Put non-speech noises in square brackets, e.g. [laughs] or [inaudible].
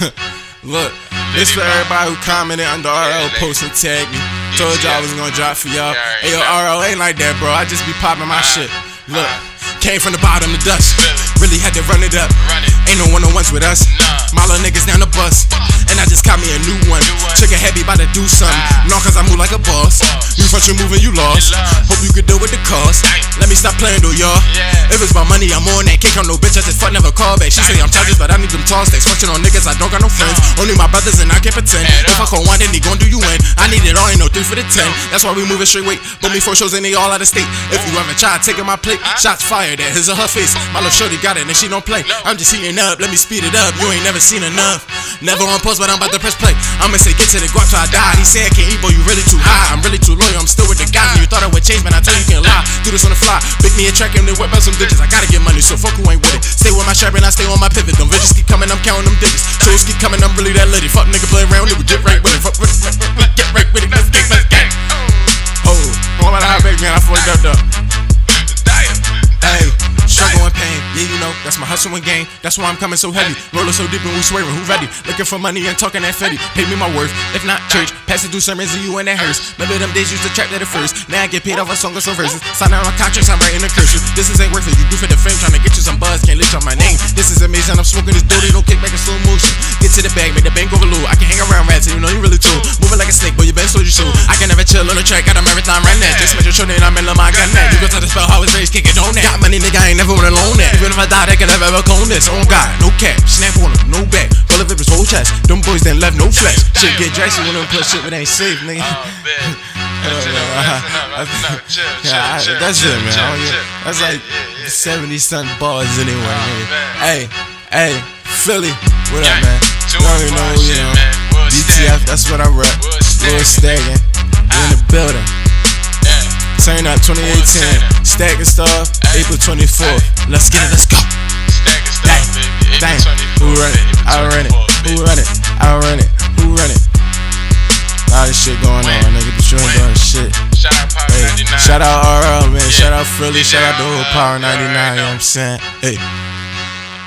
[laughs] Look, this for everybody who commented under RL post and tag me. Told y'all I was gonna drop for y'all. Hey, yo, RL ain't like that, bro. I just be popping my shit. Look, came from the bottom to dust. Really had to run it up. Ain't no one on ones with us. My little niggas down the bus. And I just caught me a new one. Took a heavy about to do something. No, cause I move like a boss. You first you moving, you lost. Hope you could deal with the cost. Let me stop playing though, y'all. If it's about money, I'm on that. Can't count no bitch, I just fuck never call back. She say I'm charges, but I need them tall stacks. Fucking on niggas, I don't got no friends. Only my brothers and I can't pretend. If I call one, then he gon' do you in. I need it all, ain't no three for the ten. That's why we moving straight weight. But me four shows and they all out of state. If you ever try taking my plate, shots fired at his or her face. My little shorty got it and she don't play. I'm just heating up, let me speed it up. You ain't never seen enough. Never on pause, but I'm about to press play. I'ma say get to the guap till I die. He say I can't eat, boy, you really too high. I'm really too loyal, and I stay on my pivot. Them bitches keep coming, I'm counting them digits. Tools keep coming, I'm really that lady. Fuck nigga play around, it would get right with it. Fuck get right with it. Let's get, let's get. Oh, no matter how big, man, I fucked up though. Struggle and pain. Yeah, you know, that's my hustle and game. That's why I'm coming so heavy. Rolling so deep and we swearing. Who ready? Looking for money and talking that fetty. Pay me my worth. If not, church. Pass it through sermons and you in that hearse. Remember them days used to trap that at first. Now I get paid off a song or some verses. Sign out on contracts, I'm writing the curses. I'm smoking this dirty, don't kick back in slow motion. Get to the bag, make the bank overload. I can hang around rats, and you know you really too. Moving like a snake, but you best you shoot. I can never chill on the track, got a marathon run that. Just make sure that I'm in my gun that. You go to the spell, how it's raised, kick it on that. Got money, nigga, I ain't never wanna loan that. Even if I die, they can never ever clone this. On God, no cap, snap on him, no back. Full of his whole chest. Them boys then left no flesh. Shit get dressy when them put shit, but ain't safe, nigga. That's it, man. Get- oh, That's like 70 something bars anyway. nigga. Hey, hey, Philly, what up, man? And already know, five you know. DTF, that's what I rep. Lil Stackin. In the ah. building. Turn up 2018. Stacking stuff, April 24th. Let's get it, let's go. Dang, dang. Who run it? I run it. Who run it? I run it. Who run it? A lot of shit going on, nigga, but you ain't doing shit. Shout out Power Hey, 99. shout out RL, man. Shout out. Philly. Shout out the whole Power 99, you know what I'm saying? Hey,